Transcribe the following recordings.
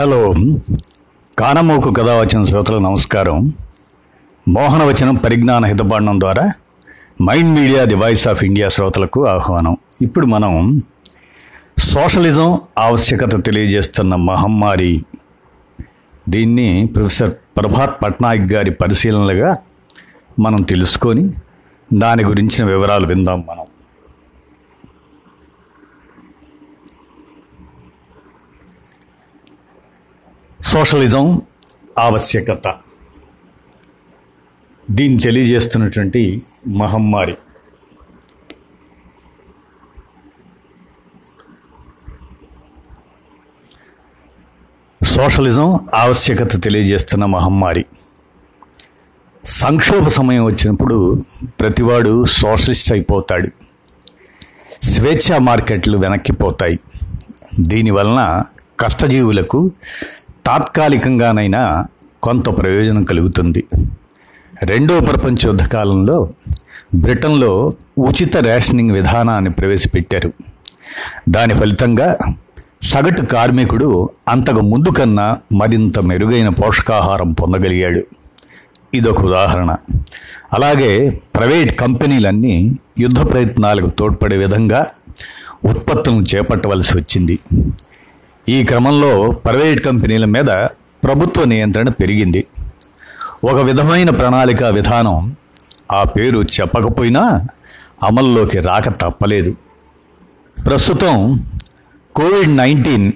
Hello. కానమోకు కథ వచ్చిన శ్రోతలకు నమస్కారం. మోహనవచనం పరిజ్ఞాన హితబాండం ద్వారా mind media the voice of India శ్రోతలకు ఆహ్వానం. ఇప్పుడు మనం సోషలిజం ఆవశ్యకత తెలియజేస్తున్న మహమ్మారి దీన్ని ప్రొఫెసర్ ప్రభాత్ పట్నాయక్ గారి పరిశీలనలుగా మనం తెలుసుకొని దాని గురించిన వివరాలు విందాం మనం. సోషలిజం ఆవశ్యకత. దీన్ని తెలియజేస్తున్నటువంటి మహమ్మారి. సోషలిజం ఆవశ్యకత తెలియజేస్తున్న మహమ్మారి. సంక్షోభ సమయం వచ్చినప్పుడు ప్రతివాడు సోషలిస్ట్ అయిపోతాడు. స్వేచ్ఛా మార్కెట్లు వెనక్కిపోతాయి. దీనివలన కష్టజీవులకు తాత్కాలికంగానైనా కొంత ప్రయోజనం కలుగుతుంది. రెండో ప్రపంచ యుద్ధ కాలంలో బ్రిటన్లో ఉచిత రేషనింగ్ విధానాన్ని ప్రవేశపెట్టారు. దాని ఫలితంగా సగటు కార్మికుడు అంతకు ముందు కన్నా మరింత మెరుగైన పోషకాహారం పొందగలిగాడు. ఇదొక ఉదాహరణ. అలాగే ప్రైవేట్ కంపెనీలన్నీ యుద్ధ ప్రయత్నాలకు తోడ్పడే విధంగా ఉత్పత్తులను చేపట్టవలసి వచ్చింది. ఈ క్రమంలో ప్రైవేట్ కంపెనీల మీద ప్రభుత్వ నియంత్రణ పెరిగింది. ఒక విధమైన ప్రణాళిక విధానం ఆ పేరు చెప్పకపోయినా అమల్లోకి రాక తప్పలేదు. ప్రస్తుతం కోవిడ్ నైన్టీన్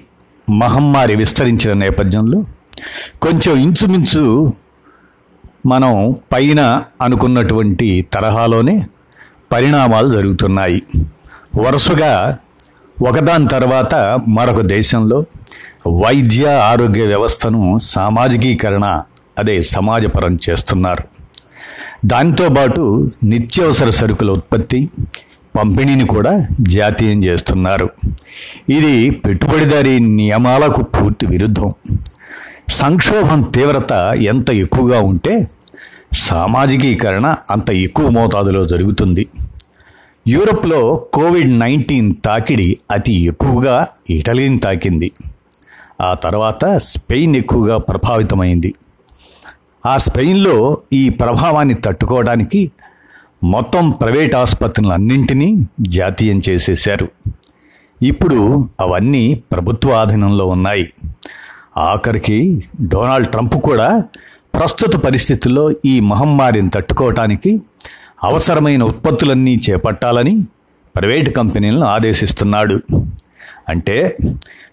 మహమ్మారి విస్తరించిన నేపథ్యంలో కొంచెం ఇంచుమించు మనం పైన అనుకున్నటువంటి తరహాలోనే పరిణామాలు జరుగుతున్నాయి. వరుసగా ఒకదాని తర్వాత మరొక దేశంలో వైద్య ఆరోగ్య వ్యవస్థను సామాజికీకరణ అదే సమాజపరం చేస్తున్నారు. దానితో పాటు నిత్యావసర సరుకుల ఉత్పత్తి పంపిణీని కూడా జాతీయం చేస్తున్నారు. ఇది పెట్టుబడిదారీ నియమాలకు పూర్తి విరుద్ధం. సంక్షోభం తీవ్రత ఎంత ఎక్కువగా ఉంటే సామాజికీకరణ అంత ఎక్కువ మోతాదులో జరుగుతుంది. యూరప్లో కోవిడ్ నైన్టీన్ తాకిడి అతి ఎక్కువగా ఇటలీని తాకింది. ఆ తర్వాత స్పెయిన్ ఎక్కువగా ప్రభావితమైంది. ఆ స్పెయిన్లో ఈ ప్రభావాన్ని తట్టుకోవడానికి మొత్తం ప్రైవేట్ ఆసుపత్రులన్నింటినీ జాతీయం చేసేశారు. ఇప్పుడు అవన్నీ ప్రభుత్వ ఆధీనంలో ఉన్నాయి. ఆఖరికి డొనాల్డ్ ట్రంప్ కూడా ప్రస్తుత పరిస్థితుల్లో ఈ మహమ్మారిని తట్టుకోవటానికి అవసరమైన ఉత్పత్తులన్నీ చేపట్టాలని ప్రైవేట్ కంపెనీలను ఆదేశిస్తున్నాడు. అంటే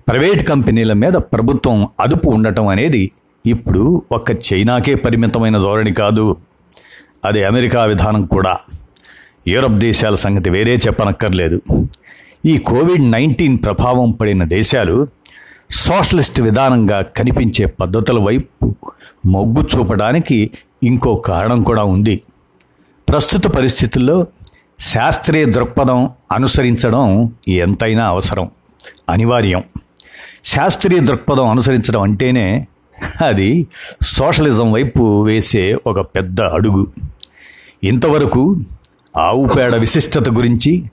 ప్రైవేట్ కంపెనీల మీద ప్రభుత్వం అదుపు ఉండటం అనేది ఇప్పుడు ఒక్క చైనాకే పరిమితమైన ధోరణి కాదు. అది అమెరికా విధానం కూడా. యూరప్ దేశాల సంగతి వేరే చెప్పనక్కర్లేదు. ఈ కోవిడ్ నైన్టీన్ ప్రభావం పడిన దేశాలు సోషలిస్ట్ విధానంగా కనిపించే పద్ధతుల వైపు మొగ్గు చూపడానికి ఇంకో కారణం కూడా ఉంది. ప్రస్తుత పరిస్థితుల్లో శాస్త్రీయ దృక్పథం అనుసరించడం ఎంతైనా అవసరం అనివార్యం. శాస్త్రీయ దృక్పథం అనుసరించడం అంటేనే అది సోషలిజం వైపు వేసే ఒక పెద్ద అడుగు. ఇంతవరకు ఆవు పేడ విశిష్టత గురించి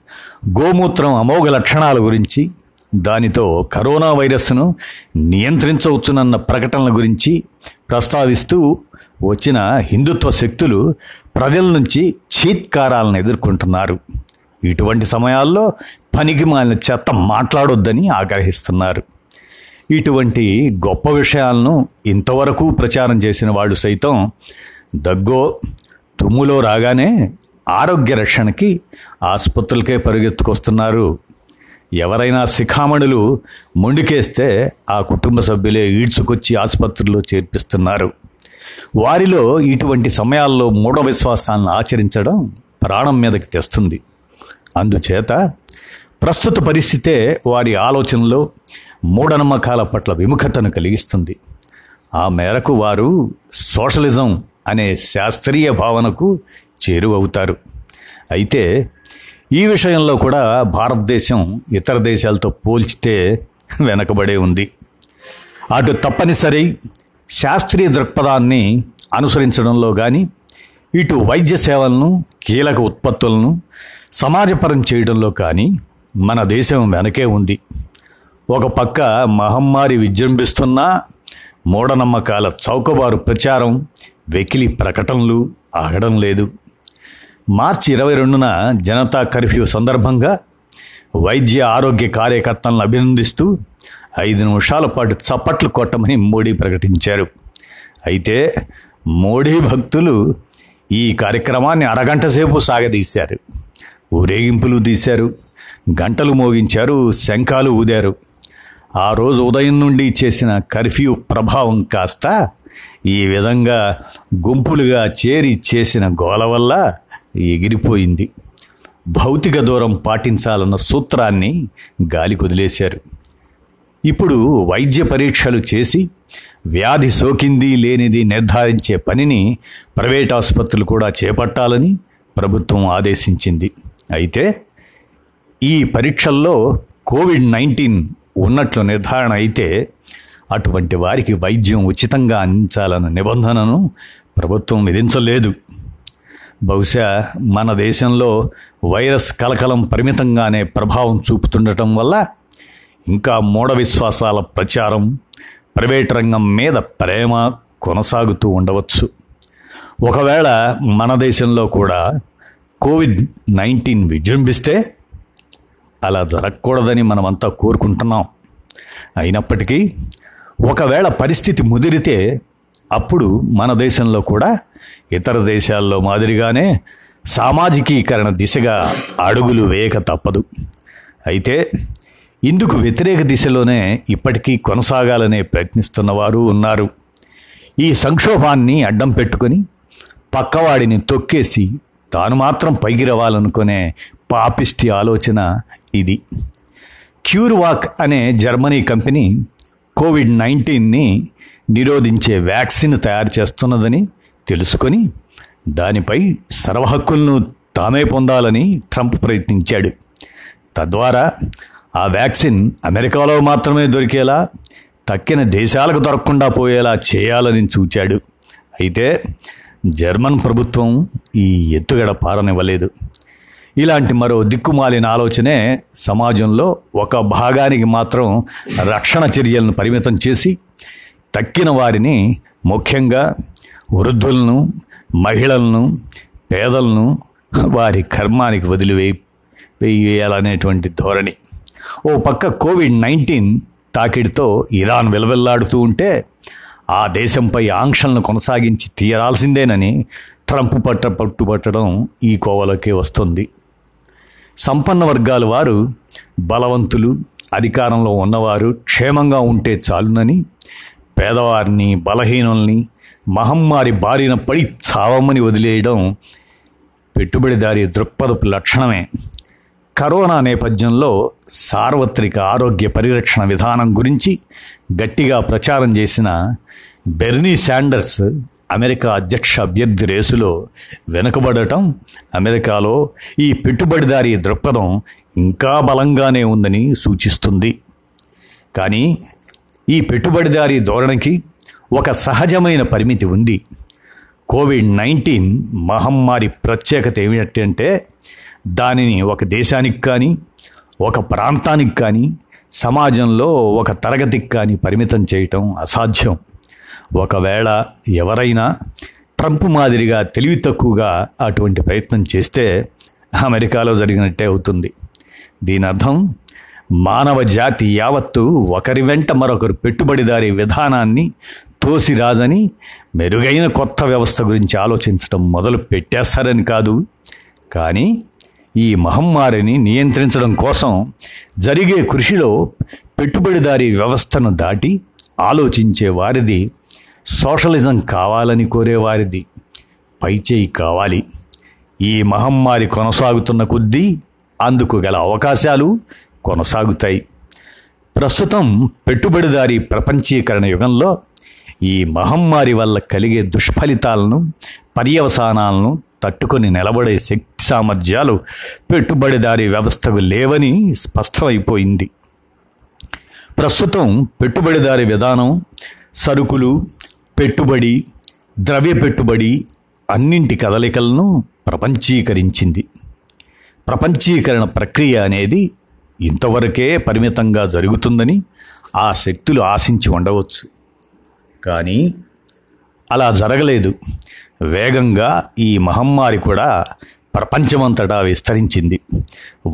గోమూత్రం అమోఘ లక్షణాల గురించి దానితో కరోనా వైరస్ను నియంత్రించవచ్చునన్న ప్రకటనల గురించి ప్రస్తావిస్తూ వచ్చిన హిందుత్వ శక్తులు ప్రజల నుంచి చీత్కారాలను ఎదుర్కొంటున్నారు. ఇటువంటి సమయాల్లో పనికి మాలిన చెత్త మాట్లాడొద్దని ఆగ్రహిస్తున్నారు. ఇటువంటి గొప్ప విషయాలను ఇంతవరకు ప్రచారం చేసిన వాళ్ళు సైతం దగ్గో తుమ్ములో రాగానే ఆరోగ్య రక్షణకి ఆసుపత్రులకే పరుగెత్తుకొస్తున్నారు. ఎవరైనా శిఖామణులు మొండికేస్తే ఆ కుటుంబ సభ్యులే ఈడ్చుకొచ్చి ఆసుపత్రుల్లో చేర్పిస్తున్నారు. వారిలో ఇటువంటి సమయాల్లో మూఢ విశ్వాసాలను ఆచరించడం ప్రాణం మీదకి తెస్తుంది. అందుచేత ప్రస్తుత పరిస్థితే వారి ఆలోచనలో మూఢనమ్మకాల పట్ల విముఖతను కలిగిస్తుంది. ఆ మేరకు వారు సోషలిజం అనే శాస్త్రీయ భావనకు చేరువవుతారు. అయితే ఈ విషయంలో కూడా భారతదేశం ఇతర దేశాలతో పోల్చితే వెనకబడే ఉంది. అటు తప్పనిసరి శాస్త్రీయ దృక్పథాన్ని అనుసరించడంలో కానీ ఇటు వైద్య సేవలను కీలక ఉత్పత్తులను సమాజపరం చేయడంలో కానీ మన దేశం వెనకే ఉంది. ఒక పక్క మహమ్మారి విజృంభిస్తున్నా మూఢనమ్మకాల చౌకబారు ప్రచారం వెకిలి ప్రకటనలు ఆగడం లేదు. మార్చి ఇరవై రెండున జనతా కర్ఫ్యూ సందర్భంగా వైద్య ఆరోగ్య కార్యకర్తలను అభినందిస్తూ ఐదు నిమిషాల పాటు చప్పట్లు కొట్టమని మోడీ ప్రకటించారు. అయితే మోడీ భక్తులు ఈ కార్యక్రమాన్ని అరగంట సేపు సాగదీశారు. ఊరేగింపులు తీశారు. గంటలు మోగించారు. శంఖాలు ఊదారు. ఆ రోజు ఉదయం నుండి చేసిన కర్ఫ్యూ ప్రభావం కాస్త ఈ విధంగా గుంపులుగా చేరి చేసిన గోల వల్ల ఎగిరిపోయింది. భౌతిక దూరం పాటించాలన్న సూత్రాన్ని గాలి కుదిలేశారు. ఇప్పుడు వైద్య పరీక్షలు చేసి వ్యాధి సోకింది లేనిది నిర్ధారించే పనిని ప్రైవేట్ ఆసుపత్రులు కూడా చేపట్టాలని ప్రభుత్వం ఆదేశించింది. అయితే ఈ పరీక్షల్లో కోవిడ్ నైన్టీన్ ఉన్నట్లు నిర్ధారణ అయితే అటువంటి వారికి వైద్యం ఉచితంగా అందించాలన్న నిబంధనను ప్రభుత్వం విధించలేదు. బహుశా మన దేశంలో వైరస్ కలకలం పరిమితంగానే ప్రభావం చూపుతుండటం వల్ల ఇంకా మూఢ విశ్వాసాల ప్రచారం ప్రైవేట్ రంగం మీద ప్రేమ కొనసాగుతూ ఉండవచ్చు. ఒకవేళ మన దేశంలో కూడా కోవిడ్ నైన్టీన్ విజృంభిస్తే అలా జరగకూడదని మనమంతా కోరుకుంటున్నాం. అయినప్పటికీ ఒకవేళ పరిస్థితి ముదిరితే అప్పుడు మన దేశంలో కూడా ఇతర దేశాల్లో మాదిరిగానే సామాజికీకరణ దిశగా అడుగులు వేయక తప్పదు. అయితే ఇందుకు వ్యతిరేక దిశలోనే ఇప్పటికీ కొనసాగాలనే ప్రయత్నిస్తున్న వారు ఉన్నారు. ఈ సంక్షోభాన్ని అడ్డం పెట్టుకొని పక్కవాడిని తొక్కేసి తాను మాత్రం పైకి రావాలనుకునే పాపిష్టి ఆలోచన ఇది. క్యూర్వాక్ అనే జర్మనీ కంపెనీ కోవిడ్ నైన్టీన్ని నిరోధించే వ్యాక్సిన్ తయారు చేస్తున్నదని తెలుసుకొని దానిపై సర్వహక్కులను తామే పొందాలని ట్రంప్ ప్రయత్నించాడు. తద్వారా ఆ వ్యాక్సిన్ అమెరికాలో మాత్రమే దొరికేలా తక్కిన దేశాలకు దొరకకుండా పోయేలా చేయాలని చూచాడు. అయితే జర్మన్ ప్రభుత్వం ఈ ఎత్తుగడ పారనివ్వలేదు. ఇలాంటి మరో దిక్కుమాలిన ఆలోచనే సమాజంలో ఒక భాగానికి మాత్రం రక్షణ చర్యలను పరిమితం చేసి తక్కిన వారిని ముఖ్యంగా వృద్ధులను మహిళలను పేదలను వారి కర్మానికి వదిలివేయి వేయాలనేటువంటి ధోరణి. ఓ పక్క కోవిడ్ నైన్టీన్ తాకిడితో ఇరాన్ విలవిల్లాడుతూ ఉంటే ఆ దేశంపై ఆంక్షలను కొనసాగించి తీయరాల్సిందేనని ట్రంప్ పట్ట పట్టుబట్టడం ఈ కోవలోకే వస్తుంది. సంపన్న వర్గాల వారు బలవంతులు అధికారంలో ఉన్నవారు క్షేమంగా ఉంటే చాలునని పేదవారిని బలహీనుల్ని మహమ్మారి బారిన పడి చావమని వదిలేయడం పెట్టుబడిదారి దృక్పథపు లక్షణమే. కరోనా నేపథ్యంలో సార్వత్రిక ఆరోగ్య పరిరక్షణ విధానం గురించి గట్టిగా ప్రచారం చేసిన బెర్నీ శాండర్స్ అమెరికా అధ్యక్ష అభ్యర్థి రేసులో వెనుకబడటం అమెరికాలో ఈ పెట్టుబడిదారీ దృక్పథం ఇంకా బలంగానే ఉందని సూచిస్తుంది. కానీ ఈ పెట్టుబడిదారీ ధోరణికి ఒక సహజమైన పరిమితి ఉంది. కోవిడ్ నైన్టీన్ మహమ్మారి ప్రత్యేకత ఏమిటంటే దానిని ఒక దేశానికి కానీ ఒక ప్రాంతానికి కానీ సమాజంలో ఒక తరగతికి కానీ పరిమితం చేయటం అసాధ్యం. ఒకవేళ ఎవరైనా ట్రంప్ మాదిరిగా తెలివి తక్కువగా అటువంటి ప్రయత్నం చేస్తే అమెరికాలో జరిగినట్టే అవుతుంది. దీని అర్థం మానవ జాతి యావత్తు ఒకరి వెంట మరొకరు పెట్టుబడిదారీ విధానాన్ని తోసిరాదని మెరుగైన కొత్త వ్యవస్థ గురించి ఆలోచించడం మొదలు పెట్టేస్తారని కాదు. కానీ ఈ మహమ్మారిని నియంత్రించడం కోసం జరిగే కృషిలో పెట్టుబడిదారీ వ్యవస్థను దాటి ఆలోచించే వారిది సోషలిజం కావాలని కోరేవారిది పైచేయి కావాలి. ఈ మహమ్మారి కొనసాగుతున్న కొద్దీ అందుకు గల అవకాశాలు కొనసాగుతాయి. ప్రస్తుతం పెట్టుబడిదారీ ప్రపంచీకరణ యుగంలో ఈ మహమ్మారి వల్ల కలిగే దుష్ఫలితాలను పర్యవసానాలను తట్టుకొని నిలబడే శక్తి సామర్థ్యాలు పెట్టుబడిదారీ వ్యవస్థకు లేవని స్పష్టమైపోయింది. ప్రస్తుతం పెట్టుబడిదారీ విధానం సరుకులు పెట్టుబడి ద్రవ్య పెట్టుబడి అన్నింటి కదలికలను ప్రపంచీకరించింది. ప్రపంచీకరణ ప్రక్రియ అనేది ఇంతవరకే పరిమితంగా జరుగుతుందని ఆ శక్తులు ఆశించి ఉండవచ్చు. కానీ అలా జరగలేదు. వేగంగా ఈ మహమ్మారి కూడా ప్రపంచమంతటా విస్తరించింది.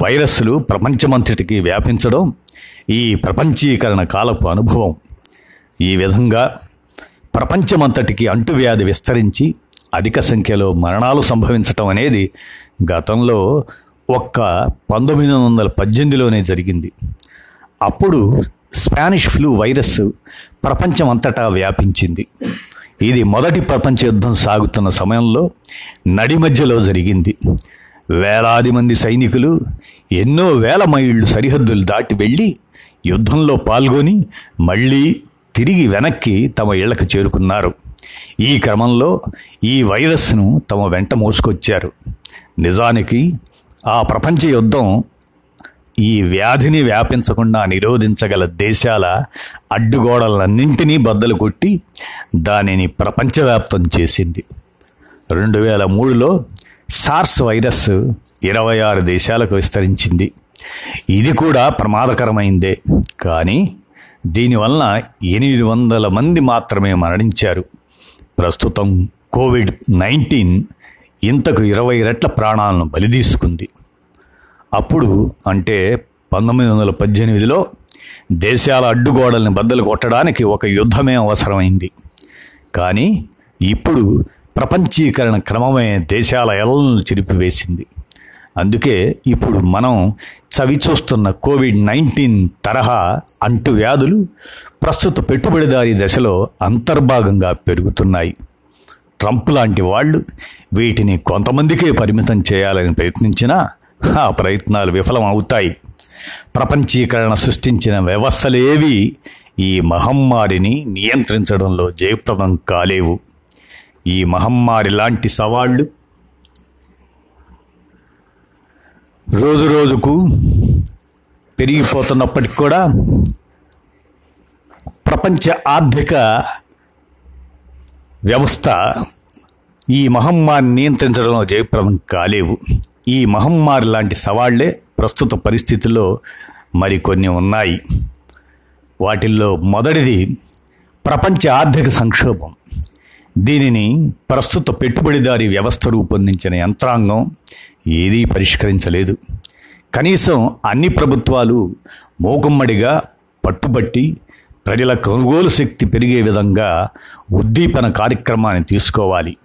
వైరస్లు ప్రపంచమంతటికి వ్యాపించడం ఈ ప్రపంచీకరణ కాలపు అనుభవం. ఈ విధంగా ప్రపంచమంతటికి అంటువ్యాధి విస్తరించి అధిక సంఖ్యలో మరణాలు సంభవించటం అనేది గతంలో ఒక్క పంతొమ్మిది వందల పద్దెనిమిదిలోనే జరిగింది. అప్పుడు స్పానిష్ ఫ్లూ వైరస్ ప్రపంచం అంతటా వ్యాపించింది. ఇది మొదటి ప్రపంచ యుద్ధం సాగుతున్న సమయంలో నడి మధ్యలో జరిగింది. వేలాది మంది సైనికులు ఎన్నో వేల మైళ్ళు సరిహద్దులు దాటి వెళ్ళి యుద్ధంలో పాల్గొని మళ్ళీ తిరిగి వెనక్కి తమ ఇళ్ళకు చేరుకున్నారు. ఈ క్రమంలో ఈ వైరస్ను తమ వెంట మోసుకొచ్చారు. నిజానికి ఆ ప్రపంచ యుద్ధం ఈ వ్యాధిని వ్యాపించకుండా నిరోధించగల దేశాల అడ్డుగోడలన్నింటినీ బద్దలు కొట్టి దానిని ప్రపంచవ్యాప్తం చేసింది. రెండు వేల మూడులో సార్స్ వైరస్ ఇరవై ఆరు దేశాలకు విస్తరించింది. ఇది కూడా ప్రమాదకరమైందే. కానీ దీనివలన ఎనిమిది వందల మంది మాత్రమే మరణించారు. ప్రస్తుతం కోవిడ్ నైన్టీన్ ఇంతకు ఇరవై రెట్ల ప్రాణాలను బలిదీసుకుంది అప్పుడు అంటే పంతొమ్మిది వందల పద్దెనిమిదిలో దేశాల అడ్డుగోడల్ని బద్దలు కొట్టడానికి ఒక యుద్ధమే అవసరమైంది. కానీ ఇప్పుడు ప్రపంచీకరణ క్రమమే దేశాల ఎలను చిరిపివేసింది. అందుకే ఇప్పుడు మనం చవి చూస్తున్న కోవిడ్ నైన్టీన్ తరహా అంటువ్యాధులు ప్రస్తుత పెట్టుబడిదారీ దశలో అంతర్భాగంగా పెరుగుతున్నాయి. ట్రంప్ లాంటి వాళ్ళు వీటిని కొంతమందికే పరిమితం చేయాలని ప్రయత్నించినా ఆ ప్రయత్నాలు విఫలం అవుతాయి ప్రపంచీకరణ సృష్టించిన వ్యవస్థలేవి ఈ మహమ్మారిని నియంత్రించడంలో జయప్రదం కాలేవు. ఈ మహమ్మారి లాంటి సవాళ్ళు రోజు రోజుకు పెరిగిపోతున్నప్పటికి కూడా ప్రపంచ ఆర్థిక వ్యవస్థ ఈ మహమ్మారిని నియంత్రించడంలో జయప్రదం కాలేవు. ఈ మహమ్మారి లాంటి సవాళ్ళే ప్రస్తుత పరిస్థితుల్లో మరికొన్ని ఉన్నాయి. వాటిల్లో మొదటిది ప్రపంచ ఆర్థిక సంక్షోభం. దీనిని ప్రస్తుత పెట్టుబడిదారీ వ్యవస్థ రూపొందించిన యంత్రాంగం ఏదీ పరిష్కరించలేదు. కనీసం అన్ని ప్రభుత్వాలు మూకుమ్మడిగా పట్టుబట్టి ప్రజల కొనుగోలు శక్తి పెరిగే విధంగా ఉద్దీపన కార్యక్రమాన్ని తీసుకోవాలి.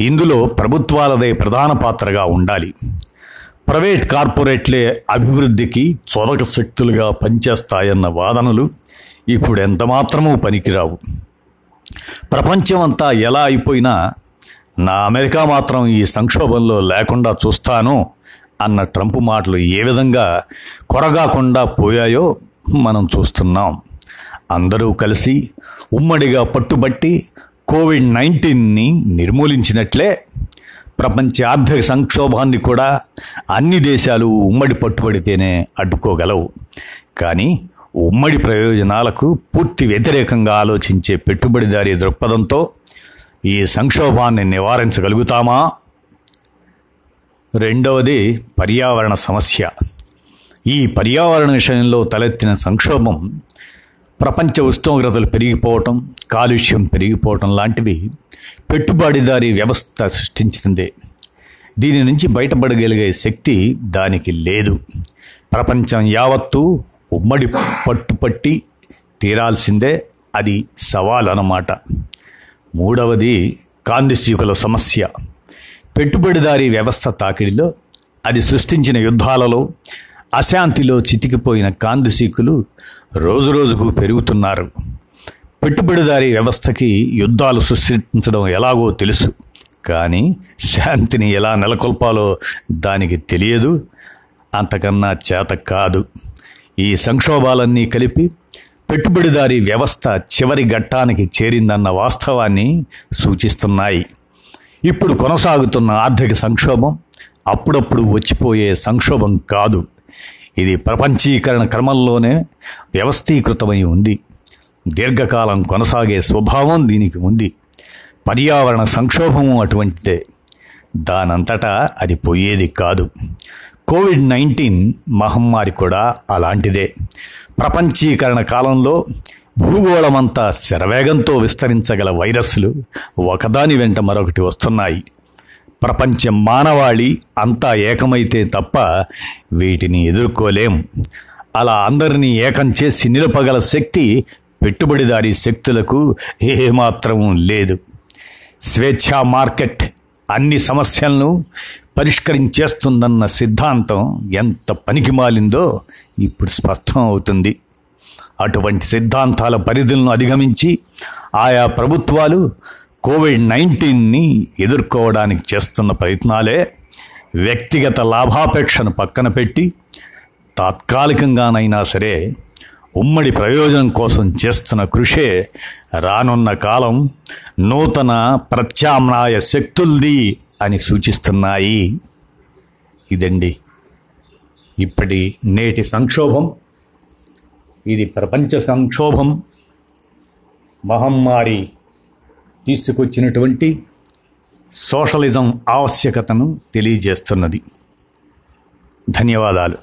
ఇందులో ప్రభుత్వాలదే ప్రధాన పాత్రగా ఉండాలి. ప్రైవేట్ కార్పొరేట్లే అభివృద్ధికి చొరక శక్తులుగా పనిచేస్తాయన్న వాదనలు ఇప్పుడు ఎంతమాత్రమూ పనికిరావు. ప్రపంచమంతా ఎలా అయిపోయినా నా అమెరికా మాత్రం ఈ సంక్షోభంలో లేకుండా చూస్తాను అన్న ట్రంప్ మాటలు ఏ విధంగా కొరగాకుండా పోయాయో మనం చూస్తున్నాం. అందరూ కలిసి ఉమ్మడిగా పట్టుబట్టి కోవిడ్ నైన్టీన్ని నిర్మూలించినట్లే ప్రపంచ ఆర్థిక సంక్షోభాన్ని కూడా అన్ని దేశాలు ఉమ్మడి పట్టుబడితేనే అడ్డుకోగలవు. కానీ ఉమ్మడి ప్రయోజనాలకు పూర్తి వ్యతిరేకంగా ఆలోచించే పెట్టుబడిదారీ దృక్పథంతో ఈ సంక్షోభాన్ని నివారించగలుగుతామా? రెండవది పర్యావరణ సమస్య. ఈ పర్యావరణ విషయంలో తలెత్తిన సంక్షోభం ప్రపంచ ఉష్ణోగ్రతలు పెరిగిపోవటం కాలుష్యం పెరిగిపోవటం లాంటివి పెట్టుబడిదారీ వ్యవస్థ సృష్టించిందే. దీని నుంచి బయటపడగలిగే శక్తి దానికి లేదు. ప్రపంచం యావత్తూ ఉమ్మడి పట్టుపట్టి తీరాల్సిందే అది సవాల్ అన్నమాట మూడవది కాందిశీకుల సమస్య. పెట్టుబడిదారీ వ్యవస్థ తాకిడిలో అది సృష్టించిన యుద్ధాలలో అశాంతిలో చితికిపోయిన కాందిశీకులు రోజురోజుకు పెరుగుతున్నారు. పెట్టుబడిదారీ వ్యవస్థకి యుద్ధాలు సృష్టించడం ఎలాగో తెలుసు. కానీ శాంతిని ఎలా నెలకొల్పాలో దానికి తెలియదు. అంతకన్నా చేత కాదు. ఈ సంక్షోభాలన్నీ కలిపి పెట్టుబడిదారీ వ్యవస్థ చివరి ఘట్టానికి చేరిందన్న వాస్తవాన్ని సూచిస్తున్నాయి. ఇప్పుడు కొనసాగుతున్న ఆర్థిక సంక్షోభం అప్పుడప్పుడు వచ్చిపోయే సంక్షోభం కాదు. ఇది ప్రపంచీకరణ క్రమంలోనే వ్యవస్థీకృతమై ఉంది. దీర్ఘకాలం కొనసాగే స్వభావం దీనికి ఉంది. పర్యావరణ సంక్షోభము అటువంటిదే. దానంతటా అది పోయేది కాదు. కోవిడ్ నైన్టీన్ మహమ్మారి కూడా అలాంటిదే. ప్రపంచీకరణ కాలంలో భూగోళమంతా శరవేగంతో విస్తరించగల వైరస్లు ఒకదాని వెంట మరొకటి వస్తున్నాయి. ప్రపంచ మానవాళి అంతా ఏకమైతే తప్ప వీటిని ఎదుర్కోలేం. అలా అందరినీ ఏకం చేసి నిలపగల శక్తి పెట్టుబడిదారీ శక్తులకు ఏమాత్రం లేదు. స్వేచ్ఛా మార్కెట్ అన్ని సమస్యలను పరిష్కరించేస్తుందన్న సిద్ధాంతం ఎంత పనికిమాలిందో ఇప్పుడు స్పష్టం అవుతుంది. అటువంటి సిద్ధాంతాల పరిధులను అధిగమించి ఆయా ప్రభుత్వాలు కోవిడ్ నైన్టీన్ని ఎదుర్కోవడానికి చేస్తున్న ప్రయత్నాలే వ్యక్తిగత లాభాపేక్షను పక్కన పెట్టి తాత్కాలికంగానైనా సరే ఉమ్మడి ప్రయోజనం కోసం చేస్తున్న కృషే రానున్న కాలం నూతన ప్రత్యామ్నాయ శక్తుల్ది అని సూచిస్తున్నాయి. ఇదండి ఇప్పటి నేటి సంక్షోభం. ఇది ప్రపంచ సంక్షోభం. మహమ్మారి తీసుకొచ్చినటువంటి సోషలిజం ఆవశ్యకతను తెలియజేస్తున్నది. ధన్యవాదాలు.